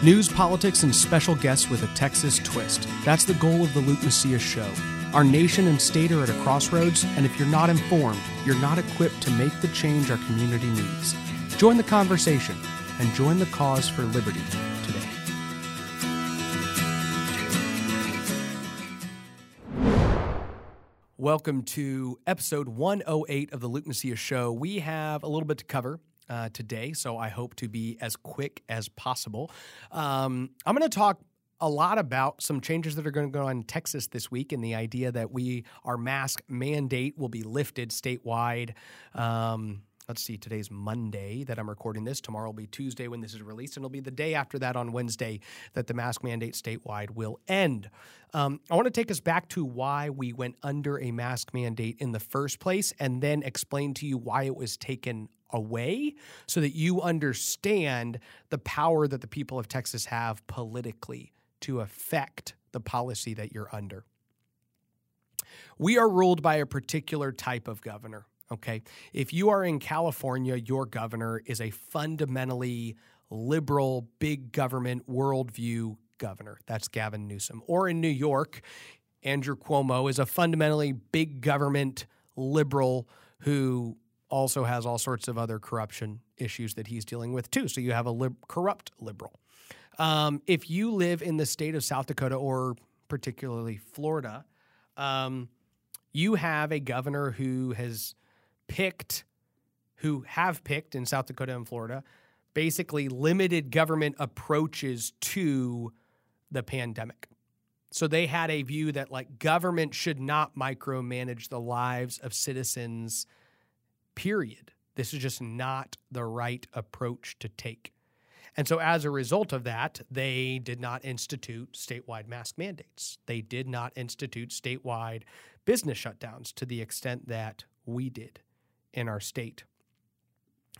News, politics, and special guests with a Texas twist. That's the goal of the Luke Macias Show. Our nation and state are at a crossroads, and if you're not informed, you're not equipped to make the change our community needs. Join the conversation and join the cause for liberty today. Welcome to episode 108 of the Luke Macias Show. We have a little bit to cover. Uh, today, so I hope to be as quick as possible. Um, I'm going to talk a lot about some changes that are going to go on in Texas this week, and the idea that we our mask mandate will be lifted statewide. Um, let's see, today's Monday that I'm recording this. Tomorrow will be Tuesday when this is released, and it'll be the day after that on Wednesday that the mask mandate statewide will end. Um, I want to take us back to why we went under a mask mandate in the first place, and then explain to you why it was taken away so that you understand the power that the people of Texas have politically to affect the policy that you're under. We are ruled by a particular type of governor. Okay. If you are in California, your governor is a fundamentally liberal, big government worldview governor. That's Gavin Newsom. Or in New York, Andrew Cuomo is a fundamentally big government liberal who also has all sorts of other corruption issues that he's dealing with too. So you have a lib- corrupt liberal. Um, if you live in the state of South Dakota or particularly Florida, um, you have a governor who has picked, who have picked in South Dakota and Florida, basically limited government approaches to the pandemic. So they had a view that like government should not micromanage the lives of citizens, period. This is just not the right approach to take. And so, as a result of that, they did not institute statewide mask mandates. They did not institute statewide business shutdowns to the extent that we did in our state.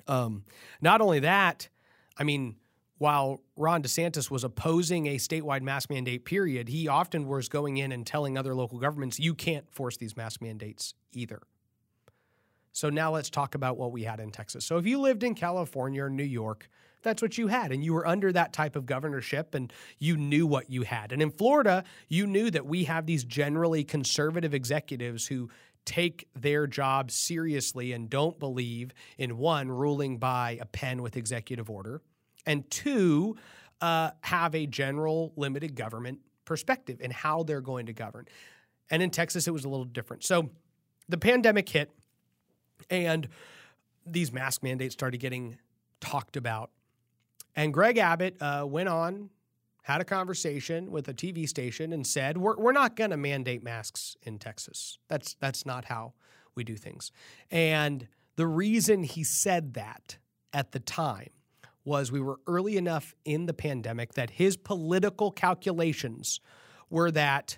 Um, not only that, I mean, while Ron DeSantis was opposing a statewide mask mandate, period, he often was going in and telling other local governments, you can't force these mask mandates either. So now let's talk about what we had in Texas. So if you lived in California or New York, that's what you had. And you were under that type of governorship and you knew what you had. And in Florida, you knew that we have these generally conservative executives who take their job seriously and don't believe in one, ruling by a pen with executive order, and two, uh, have a general limited government perspective in how they're going to govern. And in Texas, it was a little different. So the pandemic hit, and these mask mandates started getting talked about and Greg Abbott uh, went on, had a conversation with a TV station, and said, "We're, we're not going to mandate masks in Texas. That's that's not how we do things." And the reason he said that at the time was we were early enough in the pandemic that his political calculations were that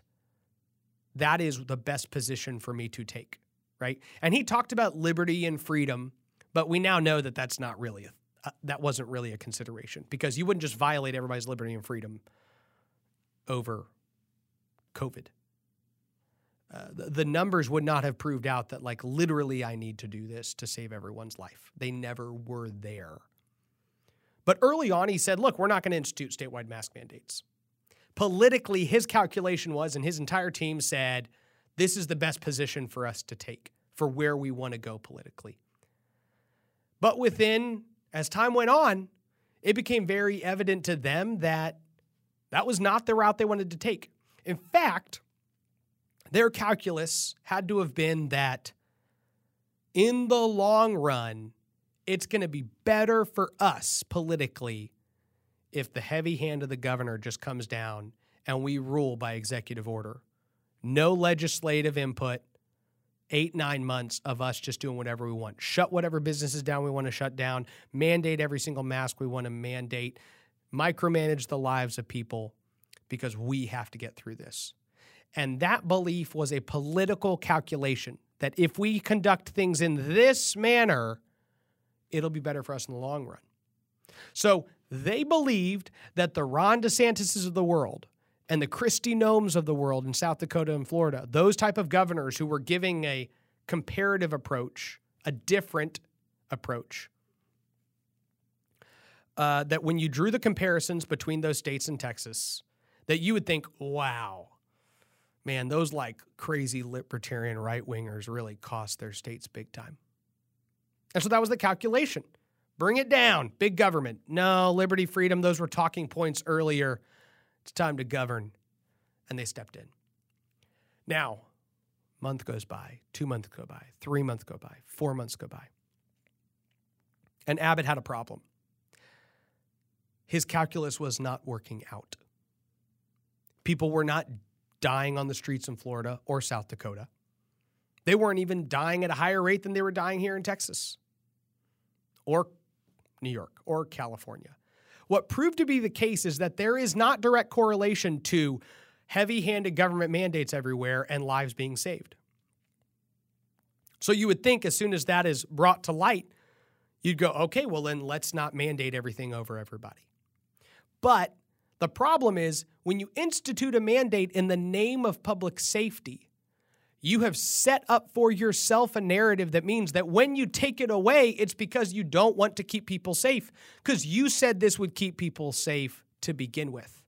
that is the best position for me to take, right? And he talked about liberty and freedom, but we now know that that's not really a uh, that wasn't really a consideration because you wouldn't just violate everybody's liberty and freedom over COVID. Uh, the, the, numbers would not have proved out that, like, literally, I need to do this to save everyone's life. They never were there. But early on, he said, look, we're not going to institute statewide mask mandates. Politically, his calculation was, and his entire team said, this is the best position for us to take for where we want to go politically. But within as time went on, it became very evident to them that that was not the route they wanted to take. In fact, their calculus had to have been that in the long run, it's going to be better for us politically if the heavy hand of the governor just comes down and we rule by executive order. No legislative input, eight, nine months of us just doing whatever we want. Shut whatever businesses down we want to shut down, mandate every single mask we want to mandate, micromanage the lives of people because we have to get through this. And that belief was a political calculation that if we conduct things in this manner, it'll be better for us in the long run. So they believed that the Ron DeSantis of the world and the Kristi Noems of the world in South Dakota and Florida, those type of governors who were giving a comparative approach, a different approach, uh, that when you drew the comparisons between those states and Texas, that you would think, wow, man, those like crazy libertarian right wingers really cost their states big time. And so that was the calculation. Bring it down, big government. No, liberty, freedom, those were talking points earlier. It's time to govern. And they stepped in. Now, month goes by, two months go by, three months go by, four months go by. And Abbott had a problem. His calculus was not working out. People were not dying on the streets in Florida or South Dakota. They weren't even dying at a higher rate than they were dying here in Texas or New York or California. What proved to be the case is that there is not direct correlation to heavy handed government mandates everywhere and lives being saved. So you would think as soon as that is brought to light, you'd go, okay, well, then let's not mandate everything over everybody. But the problem is when you institute a mandate in the name of public safety, you have set up for yourself a narrative that means that when you take it away, it's because you don't want to keep people safe, because you said this would keep people safe to begin with.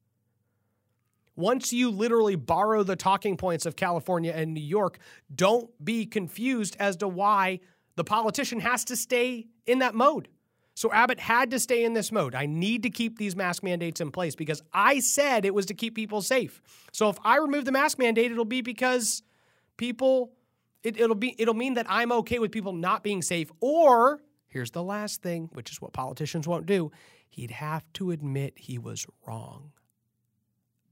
Once you literally borrow the talking points of California and New York, don't be confused as to why the politician has to stay in that mode. So Abbott had to stay in this mode. I need to keep these mask mandates in place because I said it was to keep people safe. So if I remove the mask mandate, it'll be because people it, will be it'll mean that I'm okay with people not being safe or here's the last thing, which is what politicians won't do, he'd have to admit he was wrong.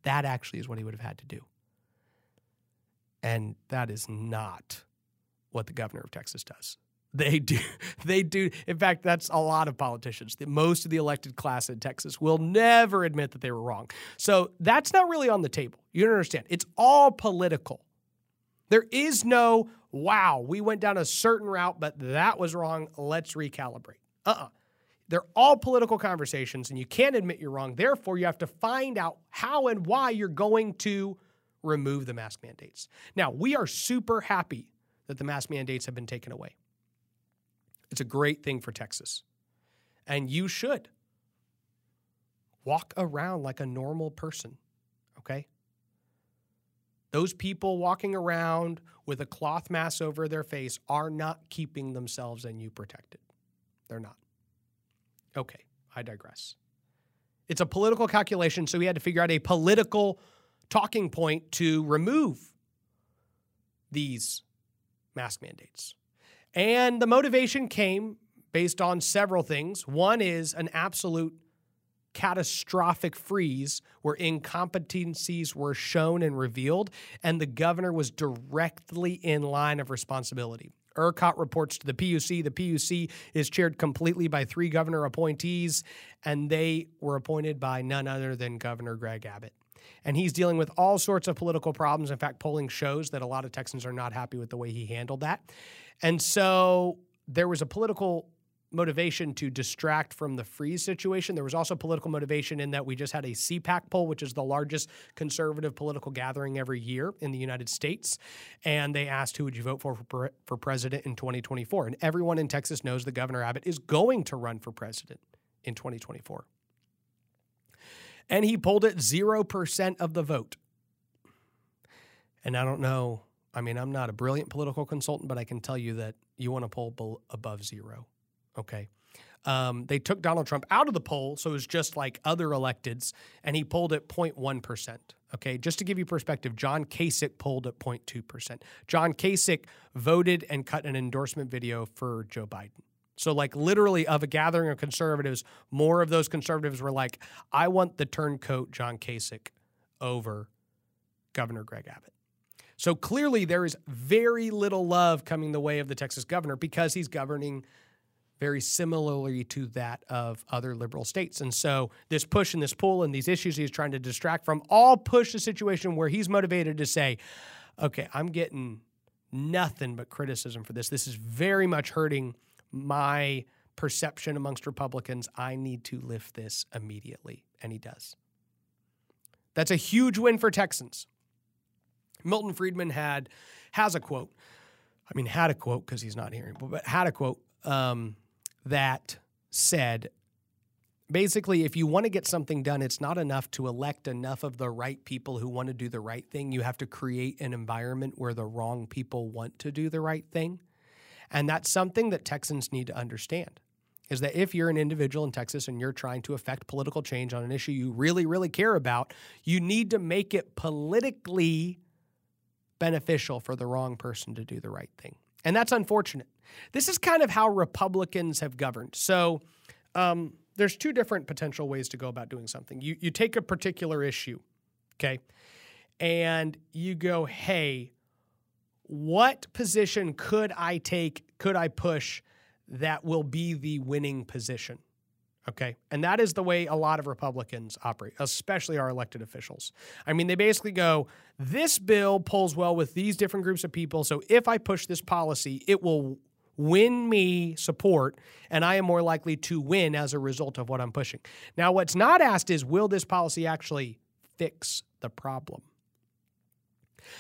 That actually is what he would have had to do. And that is not what the governor of Texas does. They do. They do. In fact, that's a lot of politicians. Most of the elected class in Texas will never admit that they were wrong. So that's not really on the table. You don't understand. It's all political. There is no, wow, we went down a certain route, but that was wrong. Let's recalibrate. Uh uh-uh. uh. they are all political conversations, and you can't admit you're wrong. Therefore, you have to find out how and why you're going to remove the mask mandates. Now, we are super happy that the mask mandates have been taken away. It's a great thing for Texas. And you should walk around like a normal person, okay? Those people walking around with a cloth mask over their face are not keeping themselves and you protected. They're not. Okay, I digress. It's a political calculation, so we had to figure out a political talking point to remove these mask mandates. And the motivation came based on several things. One is an absolute catastrophic freeze where incompetencies were shown and revealed, and the governor was directly in line of responsibility. ERCOT reports to the PUC. The PUC is chaired completely by three governor appointees, and they were appointed by none other than Governor Greg Abbott. And he's dealing with all sorts of political problems. In fact, polling shows that a lot of Texans are not happy with the way he handled that. And so there was a political motivation to distract from the freeze situation. There was also political motivation in that we just had a CPAC poll, which is the largest conservative political gathering every year in the United States. And they asked who would you vote for for, for president in 2024. And everyone in Texas knows that Governor Abbott is going to run for president in 2024. And he pulled at 0% of the vote. And I don't know I mean, I'm not a brilliant political consultant, but I can tell you that you want to pull above zero. Okay. Um, they took Donald Trump out of the poll, so it was just like other electeds, and he polled at 0.1%. Okay, just to give you perspective, John Kasich polled at 0.2%. John Kasich voted and cut an endorsement video for Joe Biden. So, like, literally, of a gathering of conservatives, more of those conservatives were like, I want the turncoat John Kasich over Governor Greg Abbott. So clearly, there is very little love coming the way of the Texas governor because he's governing very similarly to that of other liberal states. And so, this push and this pull and these issues he's trying to distract from all push the situation where he's motivated to say, okay, I'm getting nothing but criticism for this. This is very much hurting my perception amongst Republicans. I need to lift this immediately. And he does. That's a huge win for Texans. Milton Friedman had has a quote. I mean, had a quote because he's not here, but had a quote um, that said, basically, if you want to get something done, it's not enough to elect enough of the right people who want to do the right thing. You have to create an environment where the wrong people want to do the right thing. And that's something that Texans need to understand is that if you're an individual in Texas and you're trying to affect political change on an issue you really, really care about, you need to make it politically beneficial for the wrong person to do the right thing. And that's unfortunate. This is kind of how Republicans have governed. So um, there's two different potential ways to go about doing something. You, you take a particular issue, okay, and you go, hey, what position could I take, could I push that will be the winning position? Okay. And that is the way a lot of Republicans operate, especially our elected officials. I mean, they basically go, this bill pulls well with these different groups of people. So if I push this policy, it will win me support, and I am more likely to win as a result of what I'm pushing. Now, what's not asked is, will this policy actually fix the problem?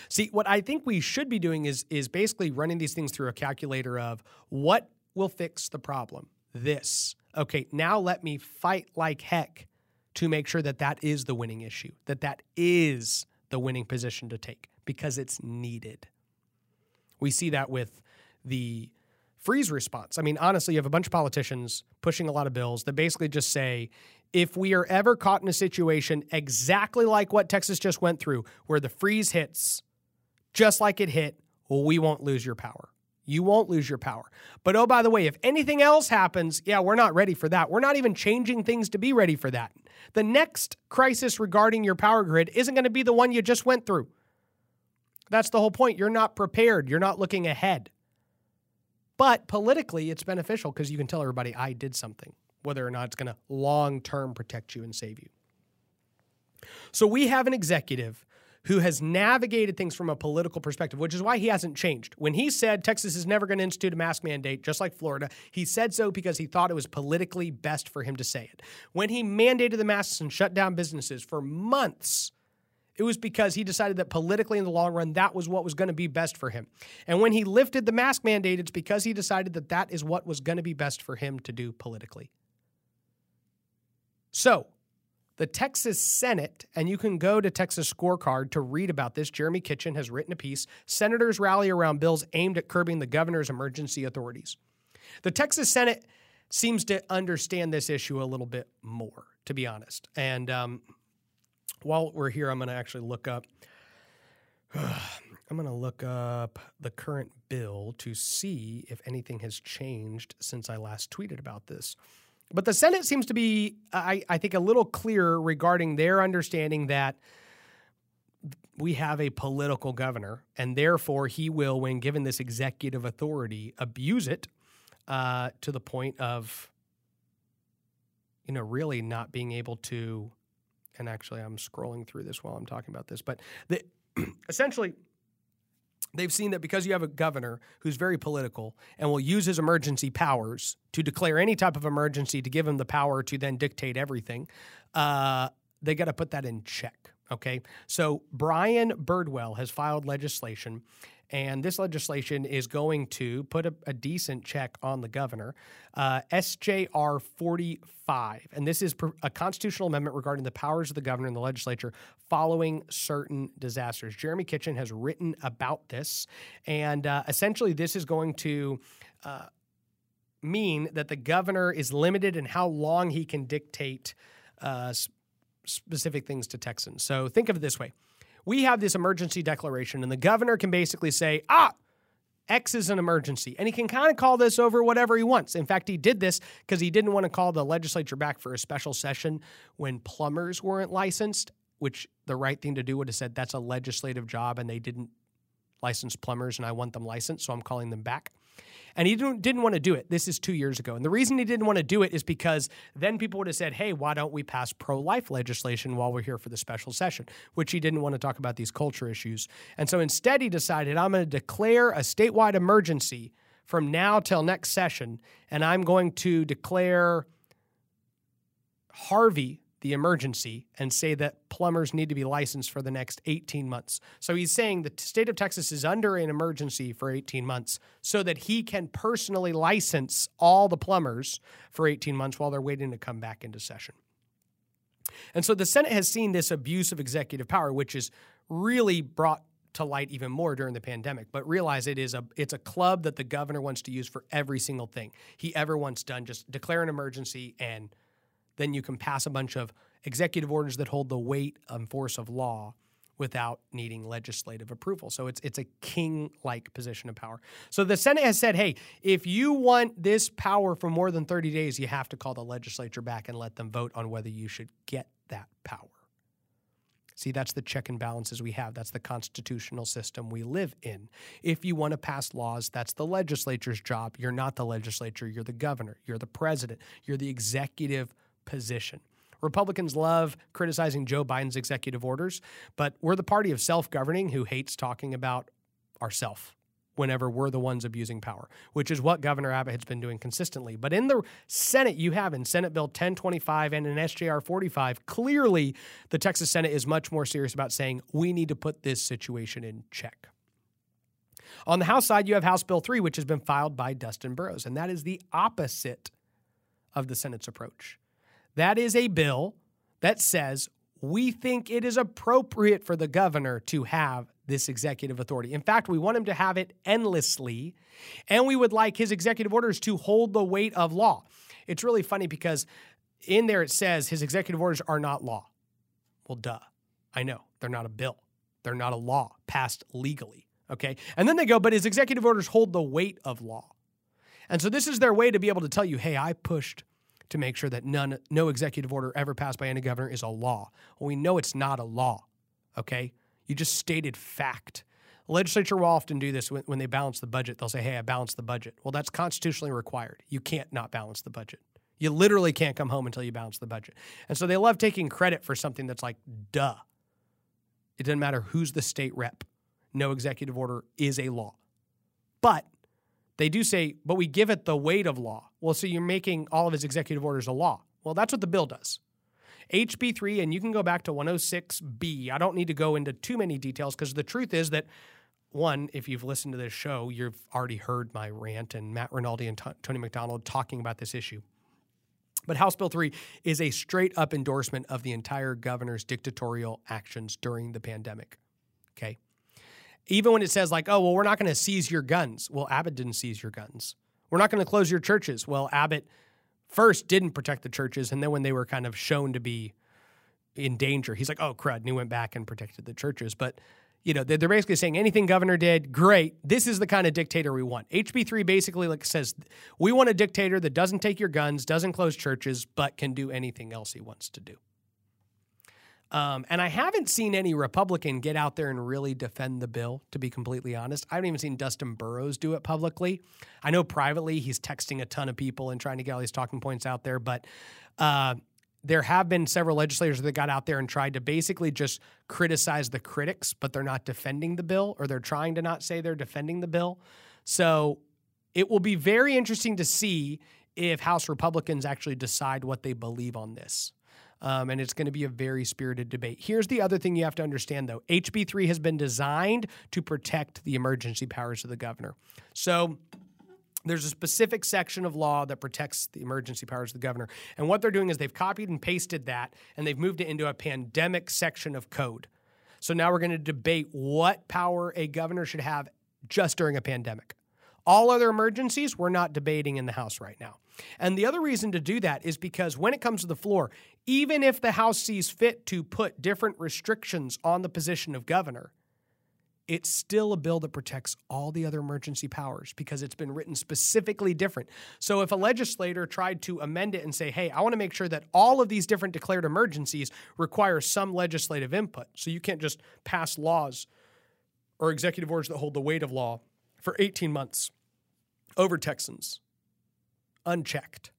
See, what I think we should be doing is is basically running these things through a calculator of what will fix the problem. This. Okay, now let me fight like heck to make sure that that is the winning issue, that that is the winning position to take because it's needed. We see that with the freeze response. I mean, honestly, you have a bunch of politicians pushing a lot of bills that basically just say if we are ever caught in a situation exactly like what Texas just went through, where the freeze hits just like it hit, well, we won't lose your power. You won't lose your power. But oh, by the way, if anything else happens, yeah, we're not ready for that. We're not even changing things to be ready for that. The next crisis regarding your power grid isn't going to be the one you just went through. That's the whole point. You're not prepared, you're not looking ahead. But politically, it's beneficial because you can tell everybody, I did something, whether or not it's going to long term protect you and save you. So we have an executive who has navigated things from a political perspective, which is why he hasn't changed. When he said Texas is never going to institute a mask mandate, just like Florida, he said so because he thought it was politically best for him to say it. When he mandated the masks and shut down businesses for months, it was because he decided that politically in the long run, that was what was going to be best for him. And when he lifted the mask mandate, it's because he decided that that is what was going to be best for him to do politically. So, the Texas Senate, and you can go to Texas Scorecard to read about this. Jeremy Kitchen has written a piece Senators rally around bills aimed at curbing the governor's emergency authorities. The Texas Senate seems to understand this issue a little bit more, to be honest. And um, while we're here, I'm going to actually look up. I'm going to look up the current bill to see if anything has changed since I last tweeted about this. But the Senate seems to be, I, I think, a little clearer regarding their understanding that we have a political governor, and therefore he will, when given this executive authority, abuse it uh, to the point of, you know, really not being able to and actually I'm scrolling through this while I'm talking about this, but essentially they've seen that because you have a governor who's very political and will use his emergency powers to declare any type of emergency to give him the power to then dictate everything, uh, they got to put that in check. Okay. So Brian Birdwell has filed legislation and this legislation is going to put a, a decent check on the governor. Uh, SJR 45, and this is a constitutional amendment regarding the powers of the governor and the legislature following certain disasters. Jeremy Kitchen has written about this, and uh, essentially, this is going to uh, mean that the governor is limited in how long he can dictate uh, specific things to Texans. So think of it this way we have this emergency declaration, and the governor can basically say, ah, X is an emergency. And he can kind of call this over whatever he wants. In fact, he did this because he didn't want to call the legislature back for a special session when plumbers weren't licensed, which the right thing to do would have said that's a legislative job and they didn't license plumbers and I want them licensed, so I'm calling them back. And he didn't, didn't want to do it. This is two years ago. And the reason he didn't want to do it is because then people would have said, hey, why don't we pass pro life legislation while we're here for the special session? Which he didn't want to talk about these culture issues. And so instead, he decided, I'm going to declare a statewide emergency from now till next session. And I'm going to declare Harvey the emergency and say that plumbers need to be licensed for the next 18 months. So he's saying the state of Texas is under an emergency for 18 months so that he can personally license all the plumbers for 18 months while they're waiting to come back into session. And so the Senate has seen this abuse of executive power, which is really brought to light even more during the pandemic but realize it is a it's a club that the governor wants to use for every single thing he ever wants done just declare an emergency and then you can pass a bunch of executive orders that hold the weight and force of law without needing legislative approval. So it's it's a king-like position of power. So the Senate has said, "Hey, if you want this power for more than 30 days, you have to call the legislature back and let them vote on whether you should get that power." See, that's the check and balances we have. That's the constitutional system we live in. If you want to pass laws, that's the legislature's job. You're not the legislature, you're the governor, you're the president, you're the executive position. Republicans love criticizing Joe Biden's executive orders, but we're the party of self governing who hates talking about ourself whenever we're the ones abusing power, which is what Governor Abbott has been doing consistently. But in the Senate, you have in Senate Bill 1025 and in SJR 45, clearly the Texas Senate is much more serious about saying we need to put this situation in check. On the House side, you have House Bill 3, which has been filed by Dustin Burrows, and that is the opposite of the Senate's approach. That is a bill that says we think it is appropriate for the governor to have this executive authority. In fact, we want him to have it endlessly, and we would like his executive orders to hold the weight of law. It's really funny because in there it says his executive orders are not law. Well, duh. I know. They're not a bill, they're not a law passed legally. Okay. And then they go, but his executive orders hold the weight of law. And so this is their way to be able to tell you, hey, I pushed to make sure that none, no executive order ever passed by any governor is a law. Well, we know it's not a law, okay? You just stated fact. Legislature will often do this when, when they balance the budget. They'll say, hey, I balanced the budget. Well, that's constitutionally required. You can't not balance the budget. You literally can't come home until you balance the budget. And so they love taking credit for something that's like, duh. It doesn't matter who's the state rep. No executive order is a law. But they do say, but we give it the weight of law. Well, so you're making all of his executive orders a law. Well, that's what the bill does. HB3, and you can go back to 106B. I don't need to go into too many details because the truth is that, one, if you've listened to this show, you've already heard my rant and Matt Rinaldi and T- Tony McDonald talking about this issue. But House Bill 3 is a straight up endorsement of the entire governor's dictatorial actions during the pandemic. Okay even when it says like, oh, well, we're not going to seize your guns. Well, Abbott didn't seize your guns. We're not going to close your churches. Well, Abbott first didn't protect the churches, and then when they were kind of shown to be in danger, he's like, oh, crud, and he went back and protected the churches. But you know, they're basically saying anything governor did, great. This is the kind of dictator we want. HB3 basically like says we want a dictator that doesn't take your guns, doesn't close churches, but can do anything else he wants to do. Um, and I haven't seen any Republican get out there and really defend the bill, to be completely honest. I haven't even seen Dustin Burrows do it publicly. I know privately he's texting a ton of people and trying to get all these talking points out there, but uh, there have been several legislators that got out there and tried to basically just criticize the critics, but they're not defending the bill or they're trying to not say they're defending the bill. So it will be very interesting to see if House Republicans actually decide what they believe on this um, and it's going to be a very spirited debate. Here's the other thing you have to understand, though HB3 has been designed to protect the emergency powers of the governor. So, there's a specific section of law that protects the emergency powers of the governor. And what they're doing is they've copied and pasted that and they've moved it into a pandemic section of code. So now we're going to debate what power a governor should have just during a pandemic. All other emergencies, we're not debating in the House right now. And the other reason to do that is because when it comes to the floor, even if the House sees fit to put different restrictions on the position of governor, it's still a bill that protects all the other emergency powers because it's been written specifically different. So if a legislator tried to amend it and say, hey, I want to make sure that all of these different declared emergencies require some legislative input, so you can't just pass laws or executive orders that hold the weight of law for 18 months over Texans unchecked.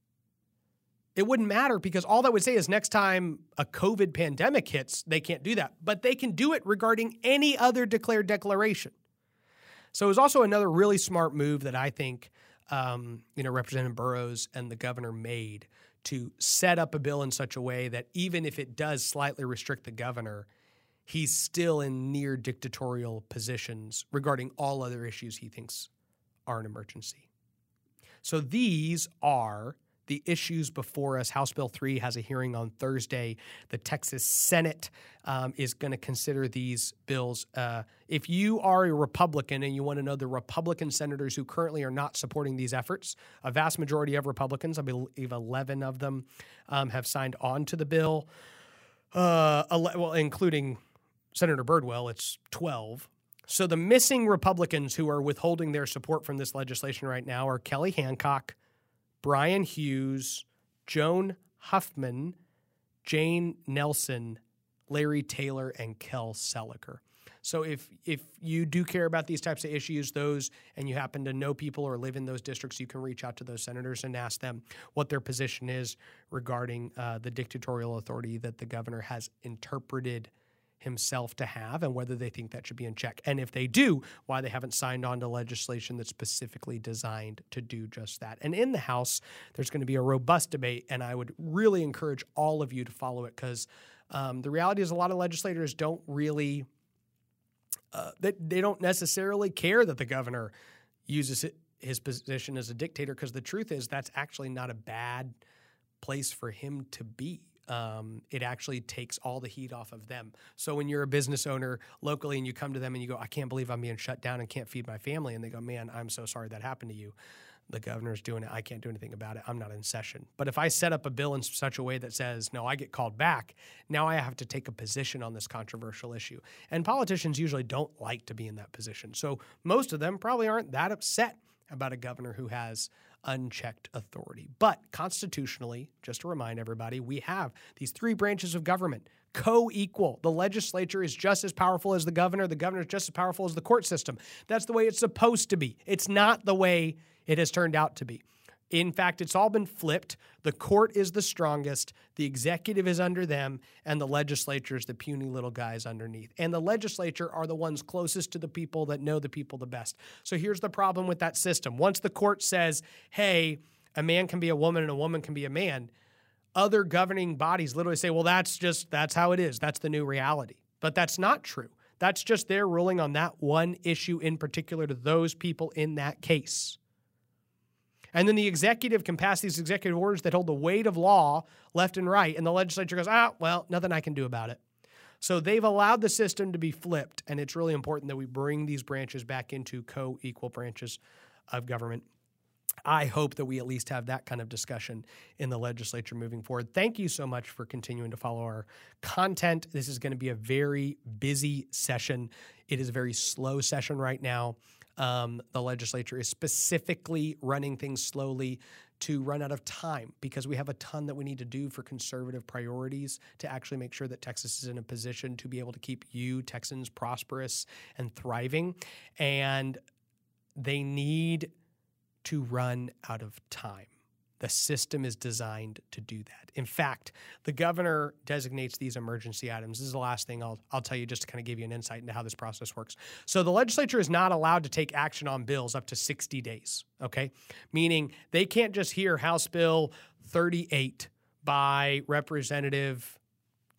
It wouldn't matter because all that would say is next time a COVID pandemic hits, they can't do that. But they can do it regarding any other declared declaration. So it was also another really smart move that I think um, you know Representative Burrows and the governor made to set up a bill in such a way that even if it does slightly restrict the governor, he's still in near dictatorial positions regarding all other issues he thinks are an emergency. So these are the issues before us. House Bill 3 has a hearing on Thursday. The Texas Senate um, is going to consider these bills. Uh, if you are a Republican and you want to know the Republican senators who currently are not supporting these efforts, a vast majority of Republicans, I believe 11 of them, um, have signed on to the bill, uh, well, including Senator Birdwell, it's 12. So the missing Republicans who are withholding their support from this legislation right now are Kelly Hancock, Bryan Hughes, Joan Huffman, Jane Nelson, Larry Taylor, and Kel Seliger. So if if you do care about these types of issues, those and you happen to know people or live in those districts, you can reach out to those senators and ask them what their position is regarding uh, the dictatorial authority that the governor has interpreted himself to have and whether they think that should be in check. And if they do, why they haven't signed on to legislation that's specifically designed to do just that. And in the House, there's going to be a robust debate, and I would really encourage all of you to follow it because um, the reality is a lot of legislators don't really. Uh, they, they don't necessarily care that the governor uses his position as a dictator because the truth is that's actually not a bad place for him to be um, it actually takes all the heat off of them. So when you're a business owner locally and you come to them and you go, I can't believe I'm being shut down and can't feed my family, and they go, Man, I'm so sorry that happened to you. The governor's doing it. I can't do anything about it. I'm not in session. But if I set up a bill in such a way that says, no, I get called back, now I have to take a position on this controversial issue. And politicians usually don't like to be in that position. So most of them probably aren't that upset about a governor who has unchecked authority. But constitutionally, just to remind everybody, we have these three branches of government co equal. The legislature is just as powerful as the governor, the governor is just as powerful as the court system. That's the way it's supposed to be. It's not the way it has turned out to be. In fact, it's all been flipped. The court is the strongest, the executive is under them, and the legislature is the puny little guys underneath. And the legislature are the ones closest to the people that know the people the best. So here's the problem with that system. Once the court says, hey, a man can be a woman and a woman can be a man, other governing bodies literally say, well, that's just, that's how it is. That's the new reality. But that's not true. That's just their ruling on that one issue in particular to those people in that case. And then the executive can pass these executive orders that hold the weight of law left and right. And the legislature goes, ah, well, nothing I can do about it. So they've allowed the system to be flipped. And it's really important that we bring these branches back into co equal branches of government. I hope that we at least have that kind of discussion in the legislature moving forward. Thank you so much for continuing to follow our content. This is going to be a very busy session. It is a very slow session right now. Um, the legislature is specifically running things slowly to run out of time because we have a ton that we need to do for conservative priorities to actually make sure that Texas is in a position to be able to keep you, Texans, prosperous and thriving. And they need to run out of time. The system is designed to do that. In fact, the governor designates these emergency items. This is the last thing I'll, I'll tell you just to kind of give you an insight into how this process works. So, the legislature is not allowed to take action on bills up to 60 days, okay? Meaning they can't just hear House Bill 38 by Representative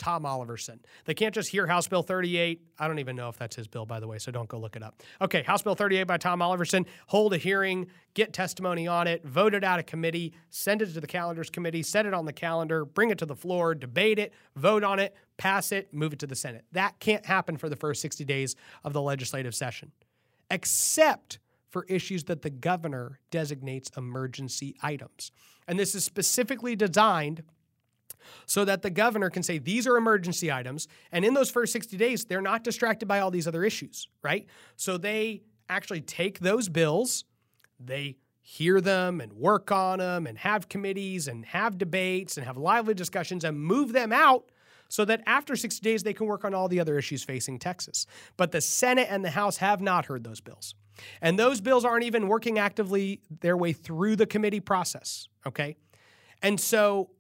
Tom Oliverson. They can't just hear House Bill 38. I don't even know if that's his bill, by the way, so don't go look it up. Okay, House Bill 38 by Tom Oliverson. Hold a hearing, get testimony on it, vote it out of committee, send it to the calendars committee, set it on the calendar, bring it to the floor, debate it, vote on it, pass it, move it to the Senate. That can't happen for the first 60 days of the legislative session, except for issues that the governor designates emergency items. And this is specifically designed so that the governor can say these are emergency items. And in those first 60 days, they're not distracted by all these other issues, right? So they actually take those bills, they hear them and work on them and have committees and have debates and have lively discussions and move them out so that after 60 days they can work on all the other issues facing Texas. But the Senate and the House have not heard those bills. And those bills aren't even working actively their way through the committee process, okay? And so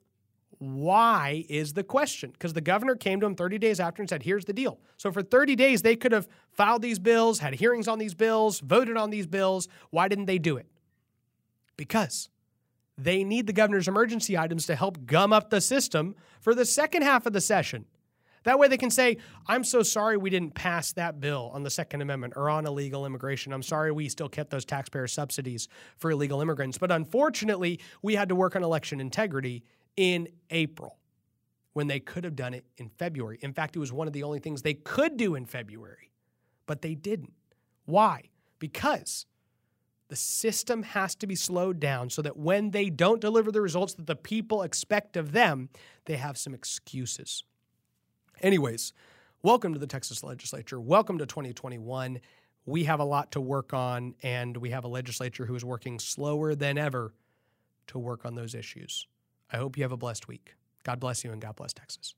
why is the question? Because the governor came to him 30 days after and said, here's the deal. So for 30 days, they could have filed these bills, had hearings on these bills, voted on these bills. Why didn't they do it? Because they need the governor's emergency items to help gum up the system for the second half of the session. That way they can say, I'm so sorry we didn't pass that bill on the Second Amendment or on illegal immigration. I'm sorry we still kept those taxpayer subsidies for illegal immigrants. But unfortunately, we had to work on election integrity in April when they could have done it in February. In fact, it was one of the only things they could do in February, but they didn't. Why? Because the system has to be slowed down so that when they don't deliver the results that the people expect of them, they have some excuses. Anyways, welcome to the Texas legislature. Welcome to 2021. We have a lot to work on, and we have a legislature who is working slower than ever to work on those issues. I hope you have a blessed week. God bless you, and God bless Texas.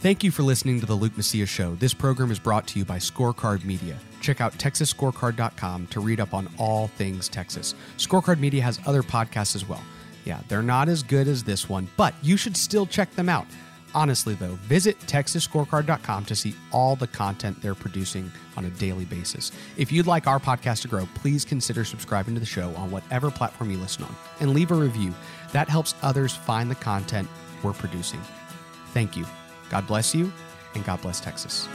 Thank you for listening to the Luke Macias Show. This program is brought to you by Scorecard Media. Check out TexasScorecard.com to read up on all things Texas. Scorecard Media has other podcasts as well. Yeah, they're not as good as this one, but you should still check them out. Honestly, though, visit TexasScorecard.com to see all the content they're producing on a daily basis. If you'd like our podcast to grow, please consider subscribing to the show on whatever platform you listen on and leave a review. That helps others find the content we're producing. Thank you. God bless you, and God bless Texas.